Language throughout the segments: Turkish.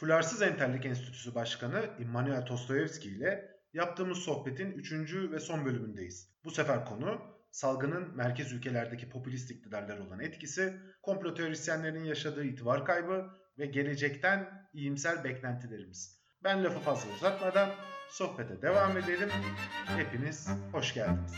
Fularsız Entellik Enstitüsü Başkanı Immanuel Tostoyevski ile yaptığımız sohbetin 3. ve son bölümündeyiz. Bu sefer konu salgının merkez ülkelerdeki popülist iktidarlar olan etkisi, komplo teorisyenlerin yaşadığı itibar kaybı ve gelecekten iyimser beklentilerimiz. Ben lafı fazla uzatmadan sohbete devam edelim. Hepiniz hoş geldiniz.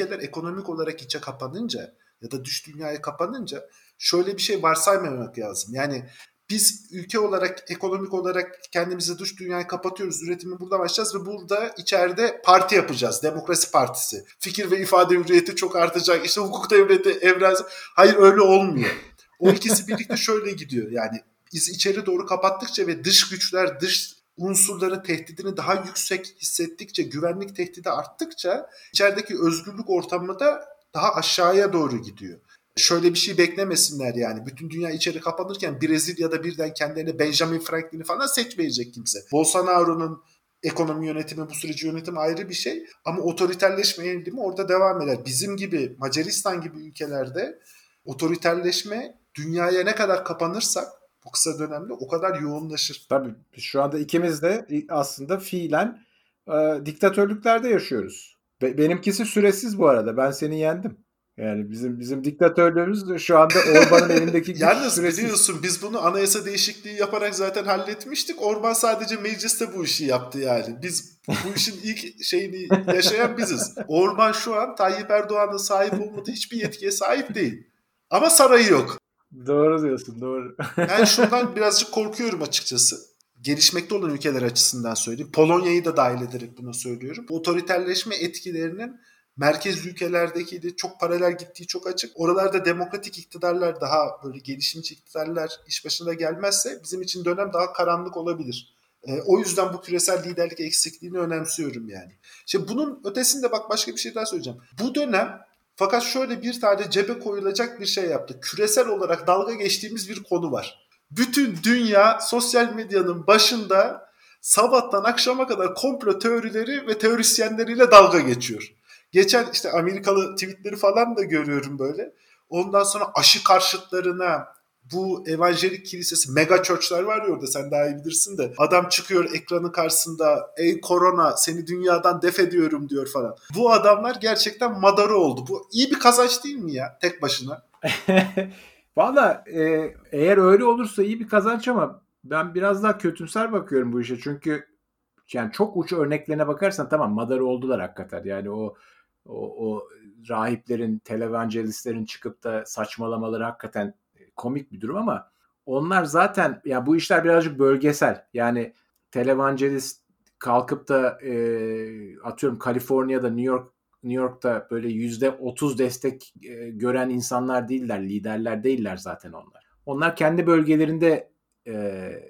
Ülkeler ekonomik olarak içe kapanınca ya da dış dünyaya kapanınca şöyle bir şey varsaymamak lazım. Yani biz ülke olarak ekonomik olarak kendimizi dış dünyaya kapatıyoruz. Üretimi burada başlayacağız ve burada içeride parti yapacağız. Demokrasi Partisi. Fikir ve ifade hürriyeti çok artacak. İşte hukuk devleti, evrensel. Hayır öyle olmuyor. O ikisi birlikte şöyle gidiyor. Yani içeri doğru kapattıkça ve dış güçler, dış unsurların tehdidini daha yüksek hissettikçe, güvenlik tehdidi arttıkça içerideki özgürlük ortamı da daha aşağıya doğru gidiyor. Şöyle bir şey beklemesinler yani. Bütün dünya içeri kapanırken Brezilya'da birden kendilerine Benjamin Franklin'i falan seçmeyecek kimse. Bolsonaro'nun ekonomi yönetimi, bu süreci yönetimi ayrı bir şey. Ama otoriterleşme eğilimi orada devam eder. Bizim gibi, Macaristan gibi ülkelerde otoriterleşme dünyaya ne kadar kapanırsak bu kısa dönemde o kadar yoğunlaşır. Tabii şu anda ikimiz de aslında fiilen e, diktatörlüklerde yaşıyoruz. Be, benimkisi süresiz bu arada. Ben seni yendim. Yani bizim bizim diktatörlüğümüz şu anda Orban'ın elindeki güç Yalnız süresiz. biliyorsun biz bunu anayasa değişikliği yaparak zaten halletmiştik. Orban sadece mecliste bu işi yaptı yani. Biz bu işin ilk şeyini yaşayan biziz. Orban şu an Tayyip Erdoğan'ın sahip olmadığı hiçbir yetkiye sahip değil. Ama sarayı yok. Doğru diyorsun doğru. Ben şundan birazcık korkuyorum açıkçası. Gelişmekte olan ülkeler açısından söyleyeyim. Polonya'yı da dahil ederek bunu söylüyorum. Bu otoriterleşme etkilerinin merkez ülkelerdeki de çok paralel gittiği çok açık. Oralarda demokratik iktidarlar daha böyle gelişmiş iktidarlar iş başına gelmezse bizim için dönem daha karanlık olabilir. E, o yüzden bu küresel liderlik eksikliğini önemsiyorum yani. Şimdi bunun ötesinde bak başka bir şey daha söyleyeceğim. Bu dönem fakat şöyle bir tane cebe koyulacak bir şey yaptı. Küresel olarak dalga geçtiğimiz bir konu var. Bütün dünya sosyal medyanın başında sabahtan akşama kadar komplo teorileri ve teorisyenleriyle dalga geçiyor. Geçen işte Amerikalı tweetleri falan da görüyorum böyle. Ondan sonra aşı karşıtlarına bu evangelik kilisesi mega churchlar var ya orada sen daha iyi bilirsin de adam çıkıyor ekranın karşısında ey korona seni dünyadan def ediyorum diyor falan. Bu adamlar gerçekten madarı oldu. Bu iyi bir kazanç değil mi ya tek başına? Valla e, eğer öyle olursa iyi bir kazanç ama ben biraz daha kötümser bakıyorum bu işe. Çünkü yani çok uç örneklerine bakarsan tamam madara oldular hakikaten. Yani o o, o rahiplerin, televangelistlerin çıkıp da saçmalamaları hakikaten komik bir durum ama onlar zaten ya bu işler birazcık bölgesel. Yani televangelist kalkıp da e, atıyorum Kaliforniya'da New York New York'ta böyle yüzde otuz destek e, gören insanlar değiller, liderler değiller zaten onlar. Onlar kendi bölgelerinde e,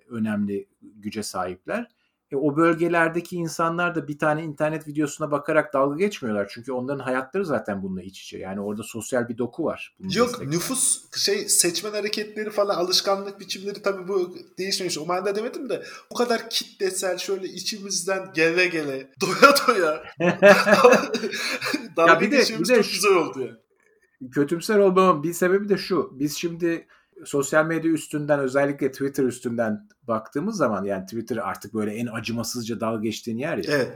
önemli güce sahipler. E, o bölgelerdeki insanlar da bir tane internet videosuna bakarak dalga geçmiyorlar. Çünkü onların hayatları zaten bununla iç içe. Yani orada sosyal bir doku var. Yok destekler. nüfus şey seçmen hareketleri falan alışkanlık biçimleri tabii bu değişmemiş. O manada demedim de o kadar kitlesel şöyle içimizden gele gele doya doya dalga ya bir de, bir de çok güzel oldu ya. Kötümser olmamın bir sebebi de şu. Biz şimdi sosyal medya üstünden özellikle Twitter üstünden baktığımız zaman yani Twitter artık böyle en acımasızca dalga geçtiğin yer ya. Evet.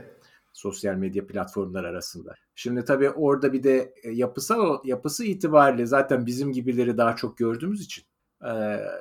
Sosyal medya platformlar arasında. Şimdi tabii orada bir de e, yapısal yapısı itibariyle zaten bizim gibileri daha çok gördüğümüz için e,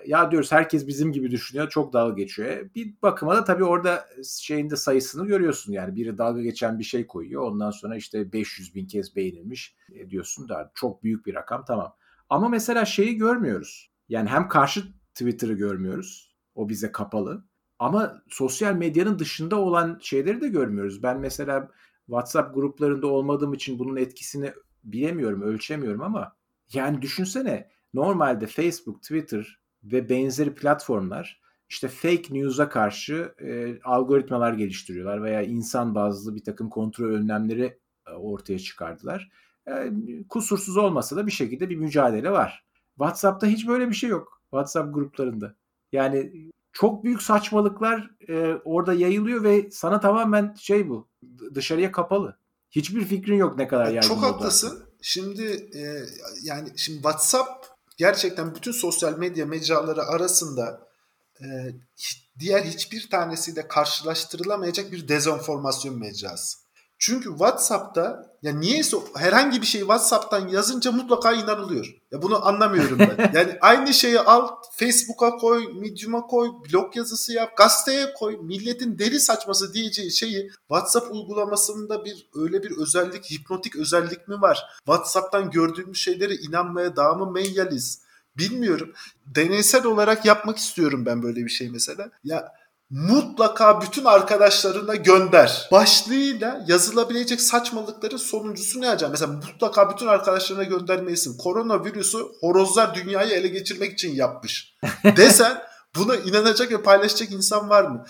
ya diyoruz herkes bizim gibi düşünüyor çok dalga geçiyor. E, bir bakıma da tabii orada şeyin de sayısını görüyorsun yani biri dalga geçen bir şey koyuyor ondan sonra işte 500 bin kez beğenilmiş diyorsun da çok büyük bir rakam tamam. Ama mesela şeyi görmüyoruz. Yani hem karşı Twitter'ı görmüyoruz. O bize kapalı. Ama sosyal medyanın dışında olan şeyleri de görmüyoruz. Ben mesela WhatsApp gruplarında olmadığım için bunun etkisini bilemiyorum, ölçemiyorum ama yani düşünsene normalde Facebook, Twitter ve benzeri platformlar işte fake news'a karşı e, algoritmalar geliştiriyorlar veya insan bazlı bir takım kontrol önlemleri e, ortaya çıkardılar. E, kusursuz olmasa da bir şekilde bir mücadele var. WhatsApp'ta hiç böyle bir şey yok. WhatsApp gruplarında. Yani çok büyük saçmalıklar e, orada yayılıyor ve sana tamamen şey bu dışarıya kapalı. Hiçbir fikrin yok ne kadar yaygın. Çok haklısın. Şimdi e, yani şimdi WhatsApp gerçekten bütün sosyal medya mecraları arasında e, diğer hiçbir tanesiyle karşılaştırılamayacak bir dezenformasyon mecrası. Çünkü WhatsApp'ta ya niyeyse herhangi bir şey WhatsApp'tan yazınca mutlaka inanılıyor. Ya bunu anlamıyorum ben. yani aynı şeyi al Facebook'a koy, Medium'a koy, blog yazısı yap, gazeteye koy. Milletin deli saçması diyeceği şeyi WhatsApp uygulamasında bir öyle bir özellik, hipnotik özellik mi var? WhatsApp'tan gördüğümüz şeylere inanmaya daha mı meyyaliz? Bilmiyorum. Deneysel olarak yapmak istiyorum ben böyle bir şey mesela. Ya mutlaka bütün arkadaşlarına gönder. Başlığıyla yazılabilecek saçmalıkların sonuncusu ne acaba? Mesela mutlaka bütün arkadaşlarına göndermelisin. Koronavirüsü horozlar dünyayı ele geçirmek için yapmış. Desen buna inanacak ve paylaşacak insan var mı?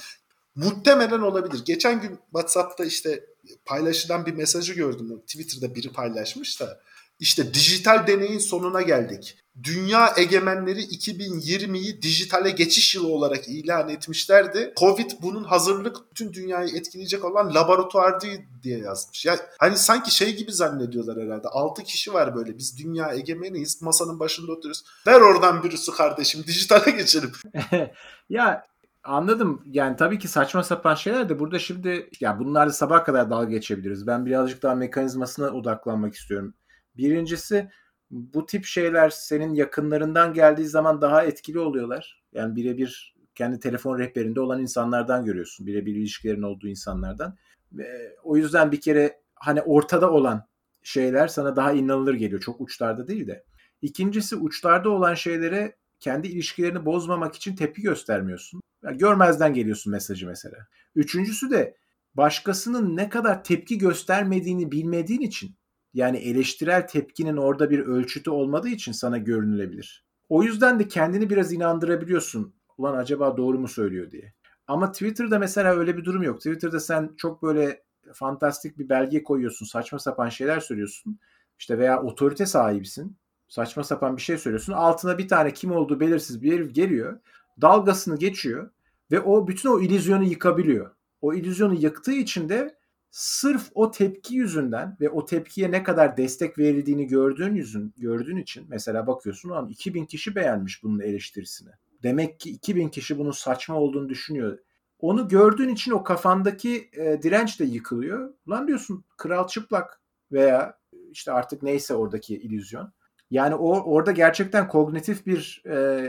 Muhtemelen olabilir. Geçen gün WhatsApp'ta işte paylaşılan bir mesajı gördüm. Twitter'da biri paylaşmış da. İşte dijital deneyin sonuna geldik dünya egemenleri 2020'yi dijitale geçiş yılı olarak ilan etmişlerdi. Covid bunun hazırlık bütün dünyayı etkileyecek olan laboratuvardı diye yazmış. Ya hani sanki şey gibi zannediyorlar herhalde. 6 kişi var böyle. Biz dünya egemeniyiz. Masanın başında oturuyoruz. Ver oradan birisi kardeşim. Dijitale geçelim. ya Anladım. Yani tabii ki saçma sapan şeyler de burada şimdi ya bunlarla sabah kadar dalga geçebiliriz. Ben birazcık daha mekanizmasına odaklanmak istiyorum. Birincisi bu tip şeyler senin yakınlarından geldiği zaman daha etkili oluyorlar. Yani birebir kendi telefon rehberinde olan insanlardan görüyorsun. Birebir ilişkilerin olduğu insanlardan. Ve o yüzden bir kere hani ortada olan şeyler sana daha inanılır geliyor. Çok uçlarda değil de. İkincisi uçlarda olan şeylere kendi ilişkilerini bozmamak için tepki göstermiyorsun. Yani görmezden geliyorsun mesajı mesela. Üçüncüsü de başkasının ne kadar tepki göstermediğini bilmediğin için yani eleştirel tepkinin orada bir ölçütü olmadığı için sana görünülebilir. O yüzden de kendini biraz inandırabiliyorsun. Ulan acaba doğru mu söylüyor diye. Ama Twitter'da mesela öyle bir durum yok. Twitter'da sen çok böyle fantastik bir belge koyuyorsun. Saçma sapan şeyler söylüyorsun. İşte veya otorite sahibisin. Saçma sapan bir şey söylüyorsun. Altına bir tane kim olduğu belirsiz bir herif geliyor. Dalgasını geçiyor. Ve o bütün o illüzyonu yıkabiliyor. O illüzyonu yıktığı için de sırf o tepki yüzünden ve o tepkiye ne kadar destek verildiğini gördüğün yüzün gördüğün için mesela bakıyorsun an 2000 kişi beğenmiş bunun eleştirisini. Demek ki 2000 kişi bunun saçma olduğunu düşünüyor. Onu gördüğün için o kafandaki e, direnç de yıkılıyor. Lan diyorsun kral çıplak veya işte artık neyse oradaki illüzyon. Yani o orada gerçekten kognitif bir e,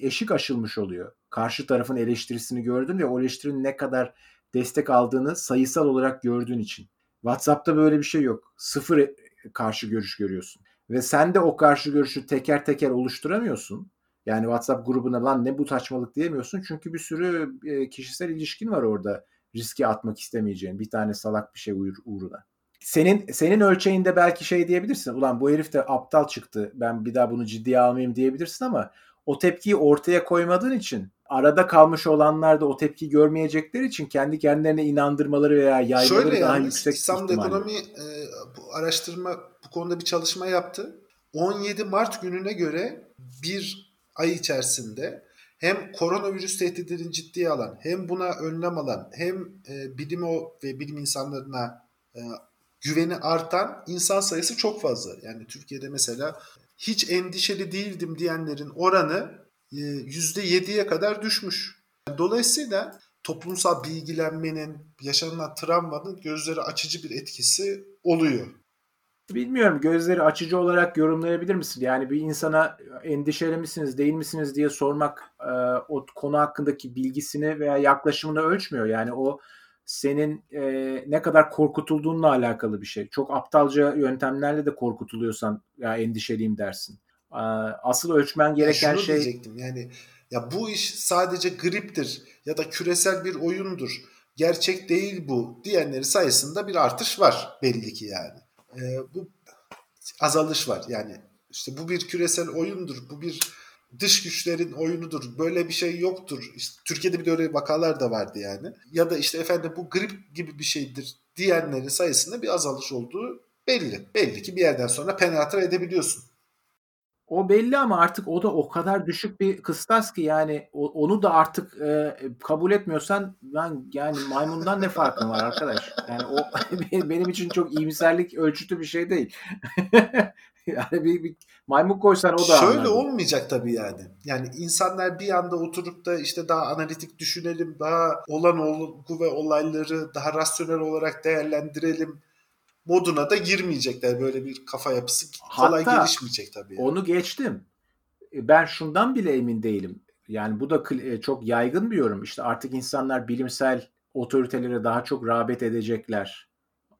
eşik aşılmış oluyor. Karşı tarafın eleştirisini gördün ve o eleştirinin ne kadar destek aldığını sayısal olarak gördüğün için. WhatsApp'ta böyle bir şey yok. Sıfır karşı görüş görüyorsun. Ve sen de o karşı görüşü teker teker oluşturamıyorsun. Yani WhatsApp grubuna lan ne bu saçmalık diyemiyorsun. Çünkü bir sürü e, kişisel ilişkin var orada riske atmak istemeyeceğin bir tane salak bir şey uğruna. Senin senin ölçeğinde belki şey diyebilirsin. Ulan bu herif de aptal çıktı. Ben bir daha bunu ciddiye almayayım diyebilirsin ama o tepkiyi ortaya koymadığın için arada kalmış olanlar da o tepki görmeyecekleri için kendi kendilerine inandırmaları veya yaymaları Şöyle daha yani, yüksek İstanbul Ekonomi e, bu araştırma bu konuda bir çalışma yaptı. 17 Mart gününe göre bir ay içerisinde hem koronavirüs tehditlerini ciddiye alan hem buna önlem alan hem e, bilime ve bilim insanlarına e, güveni artan insan sayısı çok fazla. Yani Türkiye'de mesela hiç endişeli değildim diyenlerin oranı %7'ye e, kadar düşmüş. Dolayısıyla toplumsal bilgilenmenin, yaşanılan travmanın gözleri açıcı bir etkisi oluyor. Bilmiyorum gözleri açıcı olarak yorumlayabilir misin? Yani bir insana endişeli misiniz değil misiniz diye sormak e, o konu hakkındaki bilgisini veya yaklaşımını ölçmüyor. Yani o senin e, ne kadar korkutulduğunla alakalı bir şey. Çok aptalca yöntemlerle de korkutuluyorsan ya endişeliyim dersin. Asıl ölçmen gereken şunu şey... diyecektim yani ya bu iş sadece griptir ya da küresel bir oyundur. Gerçek değil bu diyenleri sayısında bir artış var belli ki yani. Ee, bu azalış var yani işte bu bir küresel oyundur, bu bir dış güçlerin oyunudur. Böyle bir şey yoktur. İşte Türkiye'de bir de öyle vakalar da vardı yani. Ya da işte efendim bu grip gibi bir şeydir diyenlerin sayısında bir azalış olduğu belli. Belli ki bir yerden sonra penetre edebiliyorsun. O belli ama artık o da o kadar düşük bir kıstas ki yani onu da artık e, kabul etmiyorsan ben yani maymundan ne farkın var arkadaş? Yani o benim için çok iyimserlik ölçütü bir şey değil. yani bir, bir maymun koysan o da Şöyle anladım. olmayacak tabii yani. Yani insanlar bir anda oturup da işte daha analitik düşünelim, daha olan olgu ve olayları daha rasyonel olarak değerlendirelim moduna da girmeyecekler. Böyle bir kafa yapısı kolay Hatta gelişmeyecek tabii. Yani. Onu geçtim. E, ben şundan bile emin değilim. Yani bu da e, çok yaygın bir yorum. İşte artık insanlar bilimsel otoritelere daha çok rağbet edecekler.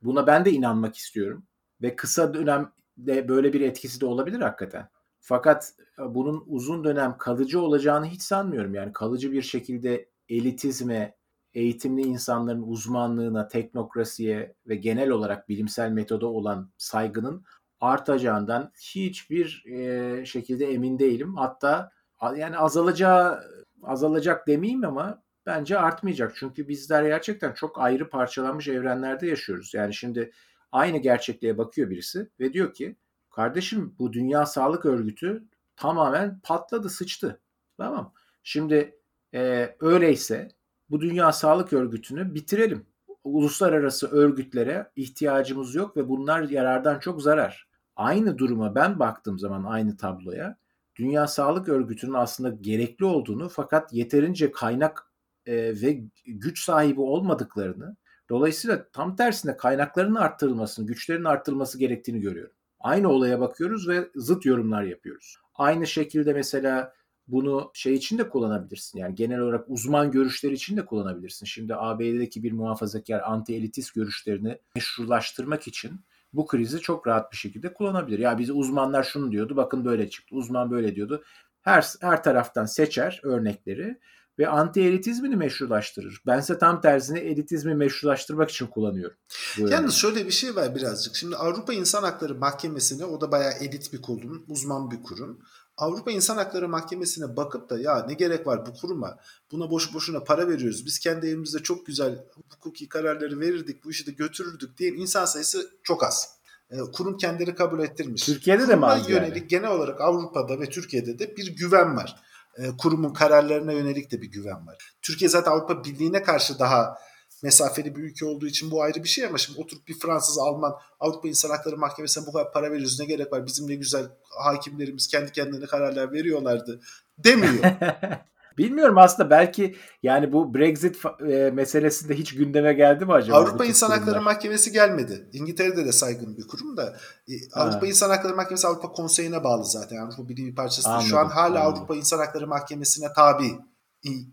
Buna ben de inanmak istiyorum. Ve kısa dönemde böyle bir etkisi de olabilir hakikaten. Fakat e, bunun uzun dönem kalıcı olacağını hiç sanmıyorum. Yani kalıcı bir şekilde elitizme, eğitimli insanların uzmanlığına, teknokrasiye ve genel olarak bilimsel metoda olan saygının artacağından hiçbir e, şekilde emin değilim. Hatta yani azalacağı azalacak demeyeyim ama bence artmayacak. Çünkü bizler gerçekten çok ayrı parçalanmış evrenlerde yaşıyoruz. Yani şimdi aynı gerçekliğe bakıyor birisi ve diyor ki kardeşim bu Dünya Sağlık Örgütü tamamen patladı, sıçtı. Tamam. Şimdi e, öyleyse bu Dünya Sağlık Örgütü'nü bitirelim. Uluslararası örgütlere ihtiyacımız yok ve bunlar yarardan çok zarar. Aynı duruma ben baktığım zaman aynı tabloya Dünya Sağlık Örgütü'nün aslında gerekli olduğunu fakat yeterince kaynak e, ve güç sahibi olmadıklarını dolayısıyla tam tersine kaynaklarının arttırılmasını, güçlerin arttırılması gerektiğini görüyorum. Aynı olaya bakıyoruz ve zıt yorumlar yapıyoruz. Aynı şekilde mesela bunu şey için de kullanabilirsin. Yani genel olarak uzman görüşleri için de kullanabilirsin. Şimdi ABD'deki bir muhafazakar anti-elitist görüşlerini meşrulaştırmak için bu krizi çok rahat bir şekilde kullanabilir. Ya biz uzmanlar şunu diyordu bakın böyle çıktı. Uzman böyle diyordu. Her, her taraftan seçer örnekleri ve anti-elitizmini meşrulaştırır. Bense tam tersine elitizmi meşrulaştırmak için kullanıyorum. Yalnız şöyle bir şey var birazcık. Şimdi Avrupa İnsan Hakları Mahkemesi'ne o da bayağı elit bir kurum, uzman bir kurum. Avrupa İnsan Hakları Mahkemesi'ne bakıp da ya ne gerek var bu kuruma buna boş boşuna para veriyoruz biz kendi evimizde çok güzel hukuki kararları verirdik bu işi de götürürdük diye insan sayısı çok az. E, kurum kendileri kabul ettirmiş. Türkiye'de de mi az yönelik yani? genel olarak Avrupa'da ve Türkiye'de de bir güven var. E, kurumun kararlarına yönelik de bir güven var. Türkiye zaten Avrupa Birliği'ne karşı daha mesafeli bir ülke olduğu için bu ayrı bir şey ama şimdi oturup bir Fransız, Alman, Avrupa İnsan Hakları Mahkemesi'ne bu kadar para veriyoruz ne gerek var bizim ne güzel hakimlerimiz kendi kendilerine kararlar veriyorlardı demiyor. Bilmiyorum aslında belki yani bu Brexit e, meselesinde hiç gündeme geldi mi acaba? Avrupa İnsan Hakları Mahkemesi gelmedi. İngiltere'de de saygın bir kurum da. E, Avrupa İnsan Hakları Mahkemesi Avrupa Konseyi'ne bağlı zaten. Avrupa Birliği bir parçası. Anladım, Şu an hala anladım. Avrupa İnsan Hakları Mahkemesi'ne tabi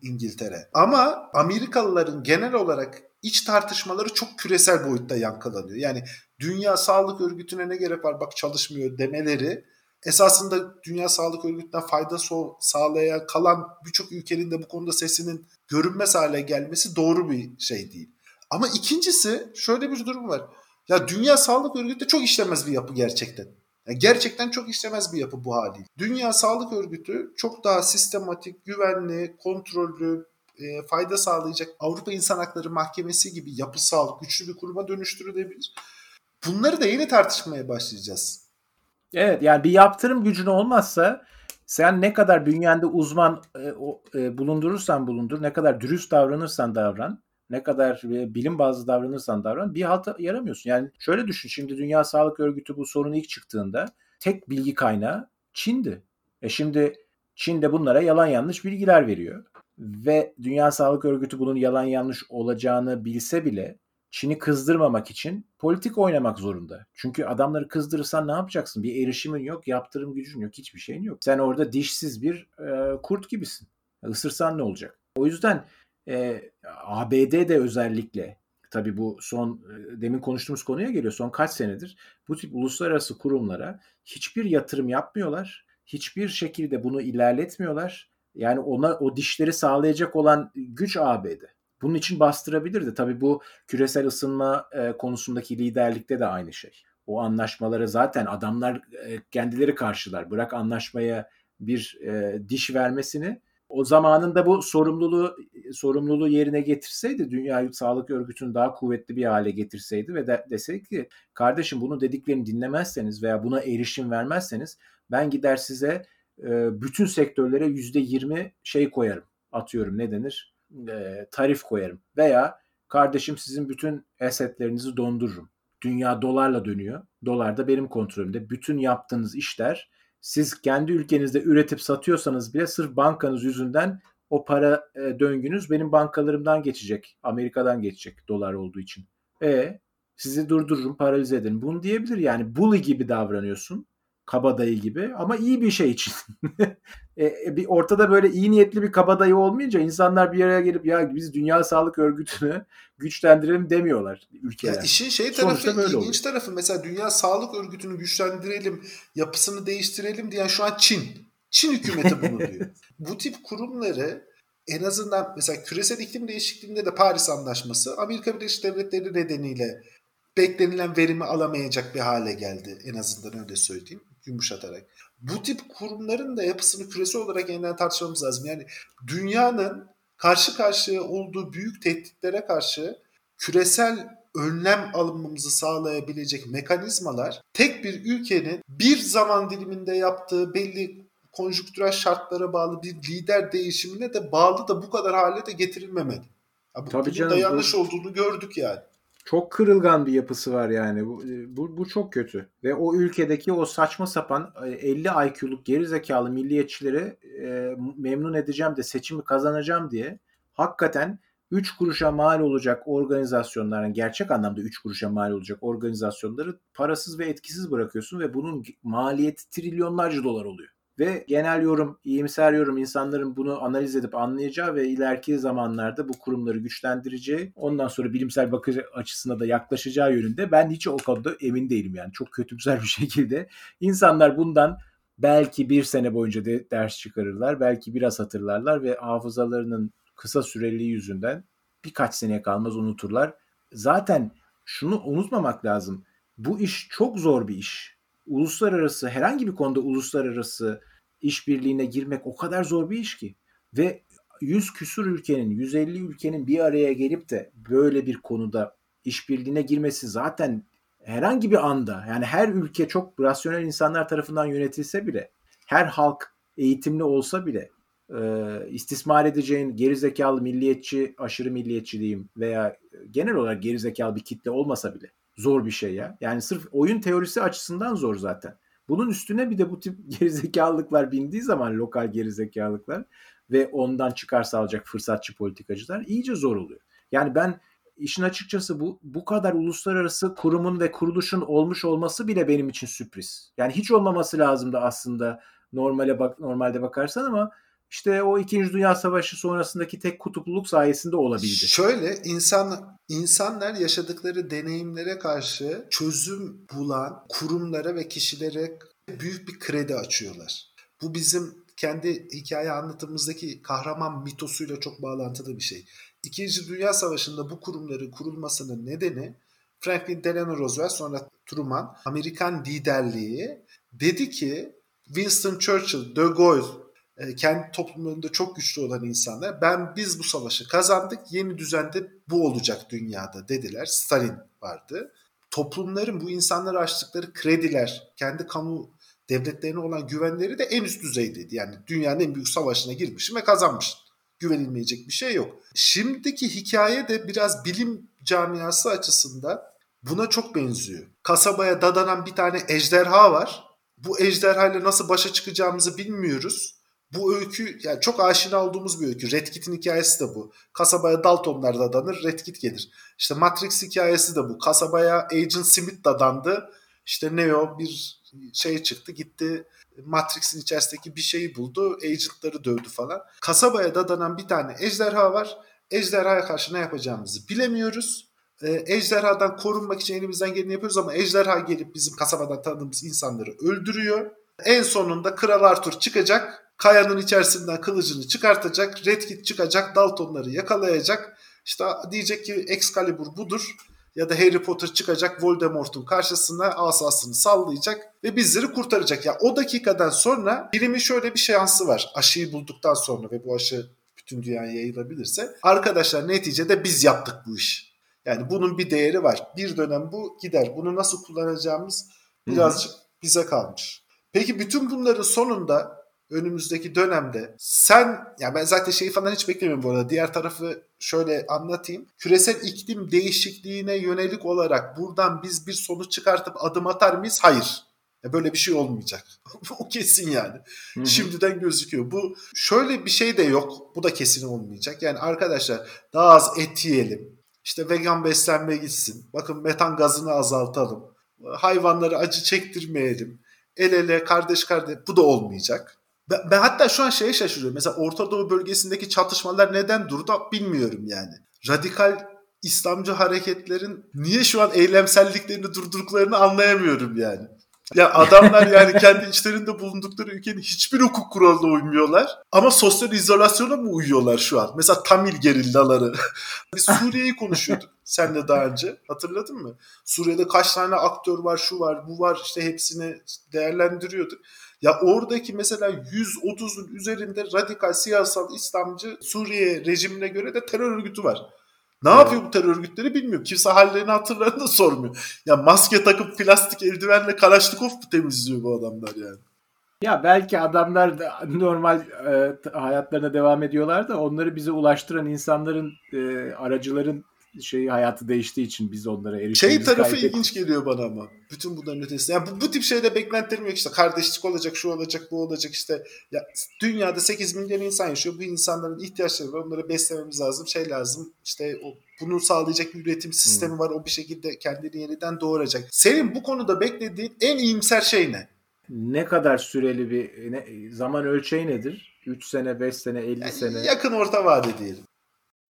İngiltere. Ama Amerikalıların genel olarak iç tartışmaları çok küresel boyutta yankılanıyor. Yani Dünya Sağlık Örgütü'ne ne gerek var bak çalışmıyor demeleri esasında Dünya Sağlık Örgütü'nden fayda sağlayan kalan birçok ülkenin de bu konuda sesinin görünmez hale gelmesi doğru bir şey değil. Ama ikincisi şöyle bir durum var. Ya Dünya Sağlık Örgütü de çok işlemez bir yapı gerçekten. Yani gerçekten çok işlemez bir yapı bu hali. Dünya Sağlık Örgütü çok daha sistematik, güvenli, kontrollü, e, fayda sağlayacak Avrupa İnsan Hakları Mahkemesi gibi yapısal, güçlü bir kuruma dönüştürülebilir. Bunları da yeni tartışmaya başlayacağız. Evet yani bir yaptırım gücün olmazsa sen ne kadar bünyende uzman e, o, e, bulundurursan bulundur, ne kadar dürüst davranırsan davran, ne kadar e, bilim bazlı davranırsan davran bir halt yaramıyorsun. Yani şöyle düşün şimdi Dünya Sağlık Örgütü bu sorun ilk çıktığında tek bilgi kaynağı Çin'di. E şimdi Çin de bunlara yalan yanlış bilgiler veriyor. Ve Dünya Sağlık Örgütü bunun yalan yanlış olacağını bilse bile Çin'i kızdırmamak için politik oynamak zorunda. Çünkü adamları kızdırırsan ne yapacaksın? Bir erişimin yok, yaptırım gücün yok, hiçbir şeyin yok. Sen orada dişsiz bir e, kurt gibisin. Isırsan ne olacak? O yüzden e, ABD'de özellikle tabii bu son demin konuştuğumuz konuya geliyor. Son kaç senedir bu tip uluslararası kurumlara hiçbir yatırım yapmıyorlar. Hiçbir şekilde bunu ilerletmiyorlar. Yani ona o dişleri sağlayacak olan güç ABD. Bunun için bastırabilirdi. Tabii bu küresel ısınma e, konusundaki liderlikte de aynı şey. O anlaşmaları zaten adamlar e, kendileri karşılar. Bırak anlaşmaya bir e, diş vermesini o zamanında bu sorumluluğu sorumluluğu yerine getirseydi Dünya Sağlık Örgütü'nü daha kuvvetli bir hale getirseydi ve de, deseydi ki kardeşim bunu dediklerini dinlemezseniz veya buna erişim vermezseniz ben gider size e, bütün sektörlere yüzde yirmi şey koyarım atıyorum ne denir e, tarif koyarım veya kardeşim sizin bütün esetlerinizi dondururum. Dünya dolarla dönüyor. Dolar da benim kontrolümde. Bütün yaptığınız işler siz kendi ülkenizde üretip satıyorsanız bile sırf bankanız yüzünden o para e, döngünüz benim bankalarımdan geçecek. Amerika'dan geçecek dolar olduğu için. E sizi durdururum, paralize ederim. Bunu diyebilir yani bully gibi davranıyorsun kabadayı gibi ama iyi bir şey için. E, e, bir ortada böyle iyi niyetli bir kabadayı olmayınca insanlar bir araya gelip ya biz Dünya Sağlık Örgütü'nü güçlendirelim demiyorlar ülkeler. Ya işin şey tarafı ilginç oluyor. tarafı mesela Dünya Sağlık Örgütü'nü güçlendirelim, yapısını değiştirelim diyen şu an Çin. Çin hükümeti bunu diyor. Bu tip kurumları en azından mesela küresel iklim değişikliğinde de Paris Anlaşması Amerika Birleşik Devletleri nedeniyle beklenilen verimi alamayacak bir hale geldi. En azından öyle söyleyeyim yumuşatarak. Bu tip kurumların da yapısını küresel olarak yeniden tartışmamız lazım. Yani dünyanın karşı karşıya olduğu büyük tehditlere karşı küresel önlem alınmamızı sağlayabilecek mekanizmalar tek bir ülkenin bir zaman diliminde yaptığı belli konjüktürel şartlara bağlı bir lider değişimine de bağlı da bu kadar hale de getirilmemeli. Ya bu, Tabii canım, da yanlış bu... olduğunu gördük yani. Çok kırılgan bir yapısı var yani. Bu, e, bu, bu çok kötü. Ve o ülkedeki o saçma sapan 50 e, IQ'luk geri zekalı milliyetçileri e, memnun edeceğim de seçimi kazanacağım diye hakikaten 3 kuruşa mal olacak organizasyonların gerçek anlamda 3 kuruşa mal olacak organizasyonları parasız ve etkisiz bırakıyorsun ve bunun maliyeti trilyonlarca dolar oluyor. Ve genel yorum, iyimser yorum insanların bunu analiz edip anlayacağı ve ileriki zamanlarda bu kurumları güçlendireceği, ondan sonra bilimsel bakış açısına da yaklaşacağı yönünde ben hiç o konuda emin değilim yani. Çok kötümser bir şekilde. insanlar bundan belki bir sene boyunca de ders çıkarırlar, belki biraz hatırlarlar ve hafızalarının kısa süreliği yüzünden birkaç seneye kalmaz unuturlar. Zaten şunu unutmamak lazım. Bu iş çok zor bir iş. Uluslararası herhangi bir konuda uluslararası işbirliğine girmek o kadar zor bir iş ki. Ve 100 küsur ülkenin, 150 ülkenin bir araya gelip de böyle bir konuda işbirliğine girmesi zaten herhangi bir anda yani her ülke çok rasyonel insanlar tarafından yönetilse bile her halk eğitimli olsa bile e, istismar edeceğin gerizekalı milliyetçi, aşırı milliyetçi diyeyim veya genel olarak gerizekalı bir kitle olmasa bile zor bir şey ya. Yani sırf oyun teorisi açısından zor zaten. Bunun üstüne bir de bu tip gerizekalılıklar bindiği zaman lokal gerizekalılıklar ve ondan çıkar sağlayacak fırsatçı politikacılar iyice zor oluyor. Yani ben işin açıkçası bu bu kadar uluslararası kurumun ve kuruluşun olmuş olması bile benim için sürpriz. Yani hiç olmaması lazımdı aslında normale bak normalde bakarsan ama işte o 2. Dünya Savaşı sonrasındaki tek kutupluluk sayesinde olabildi. Şöyle insan insanlar yaşadıkları deneyimlere karşı çözüm bulan kurumlara ve kişilere büyük bir kredi açıyorlar. Bu bizim kendi hikaye anlatımımızdaki kahraman mitosuyla çok bağlantılı bir şey. İkinci Dünya Savaşı'nda bu kurumların kurulmasının nedeni Franklin Delano Roosevelt sonra Truman Amerikan liderliği dedi ki Winston Churchill, De Gaulle e, kendi toplumlarında çok güçlü olan insanlar ben biz bu savaşı kazandık yeni düzende bu olacak dünyada dediler. Stalin vardı. Toplumların bu insanlara açtıkları krediler, kendi kamu devletlerine olan güvenleri de en üst düzeydeydi. Yani dünyanın en büyük savaşına girmişim ve kazanmışım. Güvenilmeyecek bir şey yok. Şimdiki hikaye de biraz bilim camiası açısından buna çok benziyor. Kasabaya dadanan bir tane ejderha var. Bu ejderhayla nasıl başa çıkacağımızı bilmiyoruz bu öykü yani çok aşina olduğumuz bir öykü. Red Kit'in hikayesi de bu. Kasabaya Daltonlar dadanır, Red Kit gelir. İşte Matrix hikayesi de bu. Kasabaya Agent Smith dadandı. İşte Neo bir şey çıktı gitti Matrix'in içerisindeki bir şeyi buldu. Agentları dövdü falan. Kasabaya dadanan bir tane ejderha var. Ejderhaya karşı ne yapacağımızı bilemiyoruz. Ee, ejderhadan korunmak için elimizden geleni yapıyoruz ama ejderha gelip bizim kasabadan tanıdığımız insanları öldürüyor. En sonunda Kral Arthur çıkacak Kayanın içerisinden kılıcını çıkartacak. Red Kit çıkacak. Daltonları yakalayacak. İşte diyecek ki Excalibur budur. ya da Harry Potter çıkacak Voldemort'un karşısına asasını sallayacak ve bizleri kurtaracak. Ya yani o dakikadan sonra bilimin şöyle bir şansı var. Aşıyı bulduktan sonra ve bu aşı bütün dünyaya yayılabilirse arkadaşlar neticede biz yaptık bu işi. Yani bunun bir değeri var. Bir dönem bu gider. Bunu nasıl kullanacağımız birazcık bize kalmış. Peki bütün bunların sonunda önümüzdeki dönemde sen ya ben zaten şeyi falan hiç beklemiyorum bu arada. Diğer tarafı şöyle anlatayım. Küresel iklim değişikliğine yönelik olarak buradan biz bir sonuç çıkartıp adım atar mıyız? Hayır. Ya böyle bir şey olmayacak. o kesin yani. Hı-hı. Şimdiden gözüküyor. Bu şöyle bir şey de yok. Bu da kesin olmayacak. Yani arkadaşlar daha az et yiyelim. İşte vegan beslenme gitsin. Bakın metan gazını azaltalım. Hayvanları acı çektirmeyelim. El ele kardeş kardeş bu da olmayacak. Ben, ben hatta şu an şeye şaşırıyorum. Mesela Orta Doğu bölgesindeki çatışmalar neden durdu bilmiyorum yani. Radikal İslamcı hareketlerin niye şu an eylemselliklerini durdurduklarını anlayamıyorum yani. Ya adamlar yani kendi içlerinde bulundukları ülkenin hiçbir hukuk kuralına uymuyorlar. Ama sosyal izolasyona mı uyuyorlar şu an? Mesela Tamil gerillaları. Biz Suriye'yi konuşuyorduk senle daha önce. Hatırladın mı? Suriye'de kaç tane aktör var, şu var, bu var. işte hepsini değerlendiriyorduk. Ya oradaki mesela 130'un üzerinde radikal siyasal İslamcı Suriye rejimine göre de terör örgütü var. Ne evet. yapıyor bu terör örgütleri bilmiyorum. Kimse hallerini hatırlarını da sormuyor. Ya maske takıp plastik eldivenle Kalaşnikov mu temizliyor bu adamlar yani? Ya belki adamlar da normal e, hayatlarına devam ediyorlar da onları bize ulaştıran insanların e, aracıların şey hayatı değiştiği için biz onlara erişiyoruz. Şey tarafı kaybettik. ilginç geliyor bana ama. Bütün bunların ötesinde. Yani bu, bu tip şeyde beklentilerim yok işte. Kardeşlik olacak, şu olacak, bu olacak işte. Ya dünyada 8 milyon insan yaşıyor. Bu insanların ihtiyaçları var. Onları beslememiz lazım. Şey lazım. İşte o, bunu sağlayacak bir üretim sistemi hmm. var. O bir şekilde kendini yeniden doğuracak. Senin bu konuda beklediğin en iyimser şey ne? Ne kadar süreli bir ne, zaman ölçeği nedir? 3 sene, 5 sene, 50 yani sene. Yakın orta vade diyelim.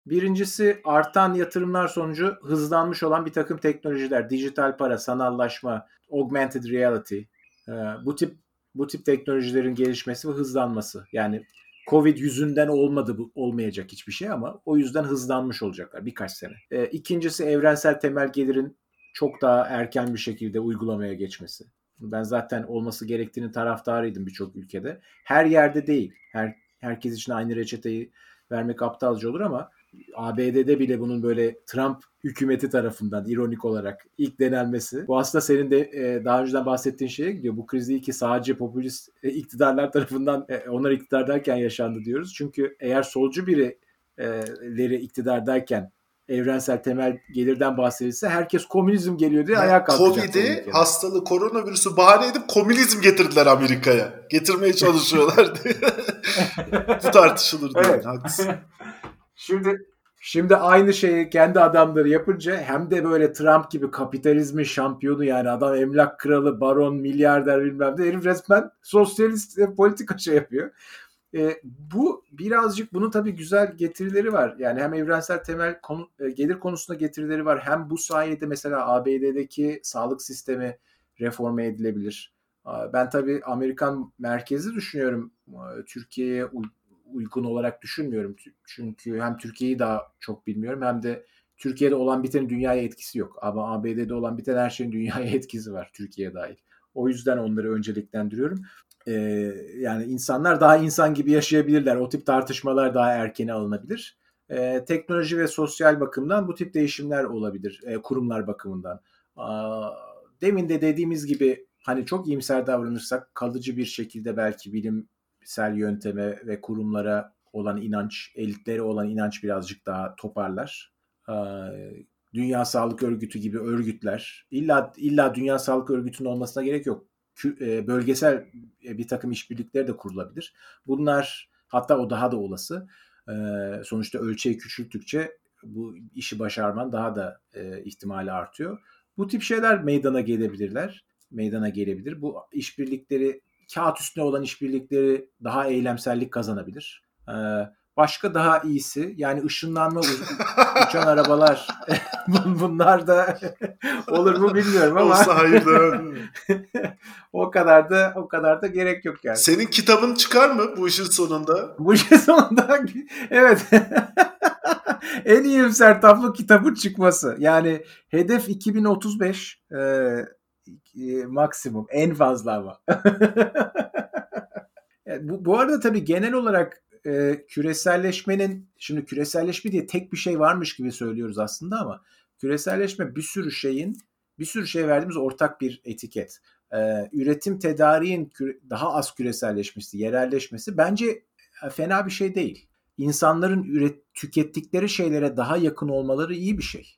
Birincisi artan yatırımlar sonucu hızlanmış olan bir takım teknolojiler, dijital para, sanallaşma, augmented reality, e, bu tip bu tip teknolojilerin gelişmesi ve hızlanması. Yani Covid yüzünden olmadı bu olmayacak hiçbir şey ama o yüzden hızlanmış olacaklar birkaç sene. E, ikincisi evrensel temel gelirin çok daha erken bir şekilde uygulamaya geçmesi. Ben zaten olması gerektiğini taraftarıydım birçok ülkede. Her yerde değil. Her herkes için aynı reçeteyi vermek aptalca olur ama ABD'de bile bunun böyle Trump hükümeti tarafından ironik olarak ilk denenmesi. Bu aslında senin de e, daha önceden bahsettiğin şeye gidiyor. Bu kriz değil ki sadece popülist e, iktidarlar tarafından e, onlar iktidardayken yaşandı diyoruz. Çünkü eğer solcu birileri iktidardayken evrensel temel gelirden bahsedilse herkes komünizm geliyor diye ayağa kalkacak. Covid'i, hastalığı, koronavirüsü bahane edip komünizm getirdiler Amerika'ya. Getirmeye çalışıyorlar Bu tartışılır diye. Evet. Haklısın. Şimdi Şimdi aynı şeyi kendi adamları yapınca hem de böyle Trump gibi kapitalizmin şampiyonu yani adam emlak kralı, baron, milyarder bilmem ne herif resmen sosyalist politika şey yapıyor. E, bu birazcık bunun tabii güzel getirileri var. Yani hem evrensel temel konu, e, gelir konusunda getirileri var. Hem bu sayede mesela ABD'deki sağlık sistemi reforme edilebilir. Ben tabii Amerikan merkezi düşünüyorum. Türkiye'ye uygun olarak düşünmüyorum. Çünkü hem Türkiye'yi daha çok bilmiyorum hem de Türkiye'de olan bitenin dünyaya etkisi yok. Ama ABD'de olan biten her şeyin dünyaya etkisi var Türkiye dahil. O yüzden onları önceliklendiriyorum. Ee, yani insanlar daha insan gibi yaşayabilirler. O tip tartışmalar daha erkene alınabilir. Ee, teknoloji ve sosyal bakımdan bu tip değişimler olabilir. E, kurumlar bakımından. Aa, demin de dediğimiz gibi hani çok iyimser davranırsak kalıcı bir şekilde belki bilim bilimsel yönteme ve kurumlara olan inanç, elitlere olan inanç birazcık daha toparlar. Dünya Sağlık Örgütü gibi örgütler, illa illa Dünya Sağlık Örgütü'nün olmasına gerek yok. Bölgesel bir takım işbirlikleri de kurulabilir. Bunlar hatta o daha da olası. Sonuçta ölçeği küçülttükçe bu işi başarman daha da ihtimali artıyor. Bu tip şeyler meydana gelebilirler. Meydana gelebilir. Bu işbirlikleri kağıt üstüne olan işbirlikleri daha eylemsellik kazanabilir. Ee, Başka daha iyisi yani ışınlanma uçan arabalar bunlar da olur mu bilmiyorum ama Olsa hayır o kadar da o kadar da gerek yok yani. Senin kitabın çıkar mı bu işin sonunda? Bu işin sonunda evet. en iyimser tablo kitabın çıkması. Yani hedef 2035 e, e, maksimum en fazla ama. bu, bu arada tabii genel olarak e, küreselleşmenin şimdi küreselleşme diye tek bir şey varmış gibi söylüyoruz aslında ama küreselleşme bir sürü şeyin bir sürü şey verdiğimiz ortak bir etiket. E, üretim tedariğin küre, daha az küreselleşmesi, yerelleşmesi bence e, fena bir şey değil. İnsanların üret, tükettikleri şeylere daha yakın olmaları iyi bir şey.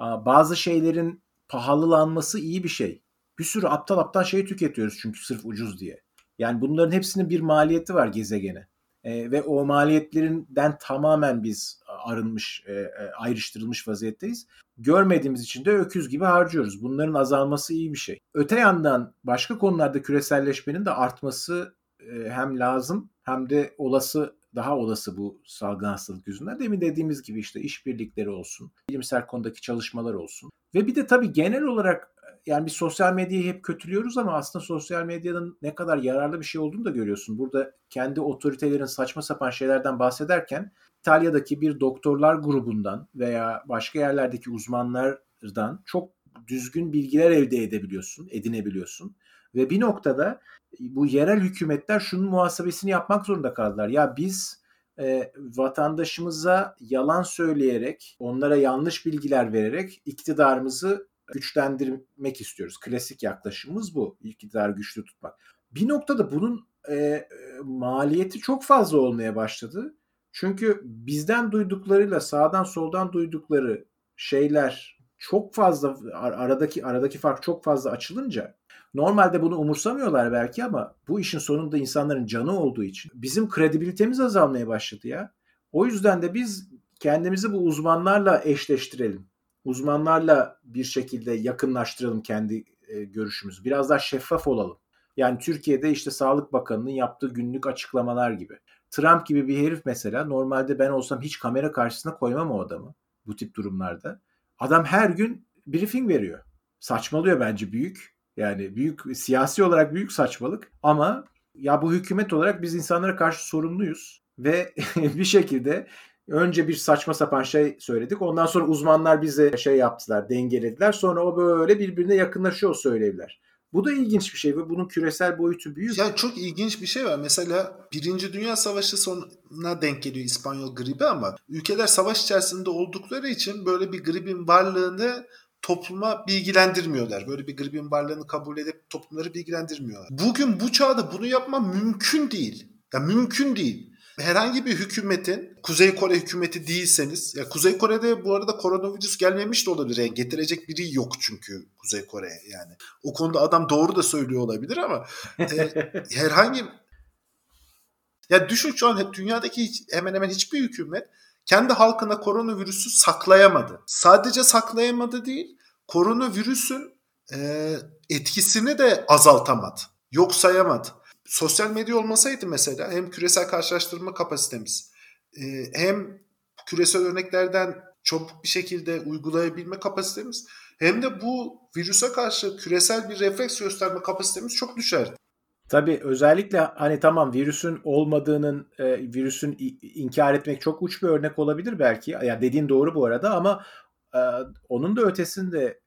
Bazı şeylerin pahalılanması iyi bir şey. Bir sürü aptal aptal şey tüketiyoruz çünkü sırf ucuz diye. Yani bunların hepsinin bir maliyeti var gezegene. E, ve o maliyetlerinden tamamen biz arınmış, e, e, ayrıştırılmış vaziyetteyiz. Görmediğimiz için de öküz gibi harcıyoruz. Bunların azalması iyi bir şey. Öte yandan başka konularda küreselleşmenin de artması e, hem lazım hem de olası daha olası bu salgın hastalık yüzünden. Demin dediğimiz gibi işte işbirlikleri olsun, bilimsel konudaki çalışmalar olsun. Ve bir de tabii genel olarak yani bir sosyal medyayı hep kötülüyoruz ama aslında sosyal medyanın ne kadar yararlı bir şey olduğunu da görüyorsun. Burada kendi otoritelerin saçma sapan şeylerden bahsederken İtalya'daki bir doktorlar grubundan veya başka yerlerdeki uzmanlardan çok düzgün bilgiler elde edebiliyorsun, edinebiliyorsun. Ve bir noktada bu yerel hükümetler şunun muhasebesini yapmak zorunda kaldılar. Ya biz e, vatandaşımıza yalan söyleyerek, onlara yanlış bilgiler vererek iktidarımızı güçlendirmek istiyoruz. Klasik yaklaşımımız bu. İktidarı güçlü tutmak. Bir noktada bunun e, maliyeti çok fazla olmaya başladı. Çünkü bizden duyduklarıyla sağdan soldan duydukları şeyler çok fazla aradaki aradaki fark çok fazla açılınca normalde bunu umursamıyorlar belki ama bu işin sonunda insanların canı olduğu için bizim kredibilitemiz azalmaya başladı ya. O yüzden de biz kendimizi bu uzmanlarla eşleştirelim uzmanlarla bir şekilde yakınlaştıralım kendi e, görüşümüzü. Biraz daha şeffaf olalım. Yani Türkiye'de işte Sağlık Bakanı'nın yaptığı günlük açıklamalar gibi. Trump gibi bir herif mesela normalde ben olsam hiç kamera karşısına koymam o adamı bu tip durumlarda. Adam her gün briefing veriyor. Saçmalıyor bence büyük. Yani büyük siyasi olarak büyük saçmalık ama ya bu hükümet olarak biz insanlara karşı sorumluyuz ve bir şekilde Önce bir saçma sapan şey söyledik. Ondan sonra uzmanlar bize şey yaptılar, dengelediler. Sonra o böyle birbirine yakınlaşıyor söylevler. Bu da ilginç bir şey ve bunun küresel boyutu büyük. Ya çok ilginç bir şey var. Mesela Birinci Dünya Savaşı sonuna denk geliyor İspanyol gribi ama ülkeler savaş içerisinde oldukları için böyle bir gribin varlığını topluma bilgilendirmiyorlar. Böyle bir gribin varlığını kabul edip toplumları bilgilendirmiyorlar. Bugün bu çağda bunu yapma mümkün değil. Ya mümkün değil herhangi bir hükümetin Kuzey Kore hükümeti değilseniz ya Kuzey Kore'de bu arada koronavirüs gelmemiş de olabilir. Yani getirecek biri yok çünkü Kuzey Kore'ye yani. O konuda adam doğru da söylüyor olabilir ama e, herhangi ya düşün şu an hep dünyadaki hiç, hemen hemen hiçbir hükümet kendi halkına koronavirüsü saklayamadı. Sadece saklayamadı değil, koronavirüsün e, etkisini de azaltamadı. Yok sayamadı sosyal medya olmasaydı mesela hem küresel karşılaştırma kapasitemiz e, hem küresel örneklerden çabuk bir şekilde uygulayabilme kapasitemiz hem de bu virüse karşı küresel bir refleks gösterme kapasitemiz çok düşerdi. Tabii özellikle hani tamam virüsün olmadığının e, virüsün inkar etmek çok uç bir örnek olabilir belki. Ya yani dediğin doğru bu arada ama e, onun da ötesinde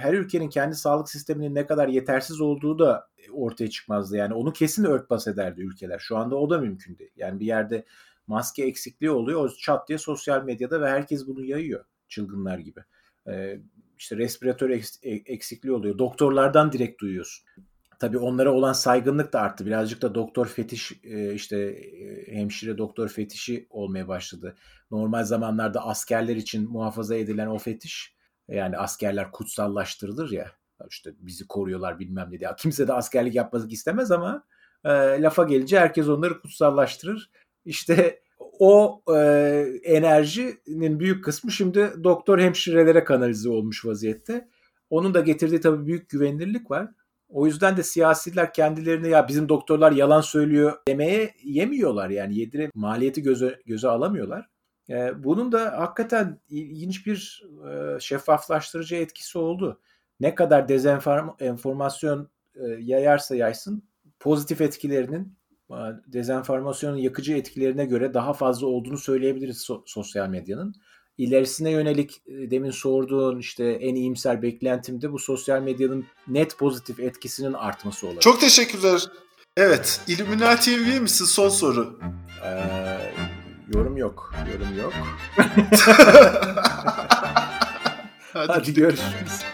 her ülkenin kendi sağlık sisteminin ne kadar yetersiz olduğu da ortaya çıkmazdı. Yani onu kesin örtbas ederdi ülkeler. Şu anda o da mümkün değil. Yani bir yerde maske eksikliği oluyor. O çat diye sosyal medyada ve herkes bunu yayıyor çılgınlar gibi. Ee, işte respiratör e, eksikliği oluyor. Doktorlardan direkt duyuyorsun. Tabii onlara olan saygınlık da arttı. Birazcık da doktor fetiş e, işte e, hemşire doktor fetişi olmaya başladı. Normal zamanlarda askerler için muhafaza edilen o fetiş yani askerler kutsallaştırılır ya işte bizi koruyorlar bilmem ne diye. Kimse de askerlik yapmak istemez ama e, lafa gelince herkes onları kutsallaştırır. İşte o e, enerjinin büyük kısmı şimdi doktor hemşirelere kanalize olmuş vaziyette. Onun da getirdiği tabii büyük güvenilirlik var. O yüzden de siyasiler kendilerini ya bizim doktorlar yalan söylüyor demeye yemiyorlar yani yedire maliyeti göze, göze alamıyorlar. Ee, bunun da hakikaten ilginç bir e, şeffaflaştırıcı etkisi oldu. Ne kadar dezenformasyon e, yayarsa yaysın pozitif etkilerinin e, dezenformasyonun yakıcı etkilerine göre daha fazla olduğunu söyleyebiliriz sosyal medyanın. İlerisine yönelik demin sorduğun işte en iyimser beklentimde bu sosyal medyanın net pozitif etkisinin artması olacak. Çok teşekkürler. Evet, Illuminati üye misin? Son soru. Ee, yorum yok. Yorum yok. Hadi, Hadi görüşürüz.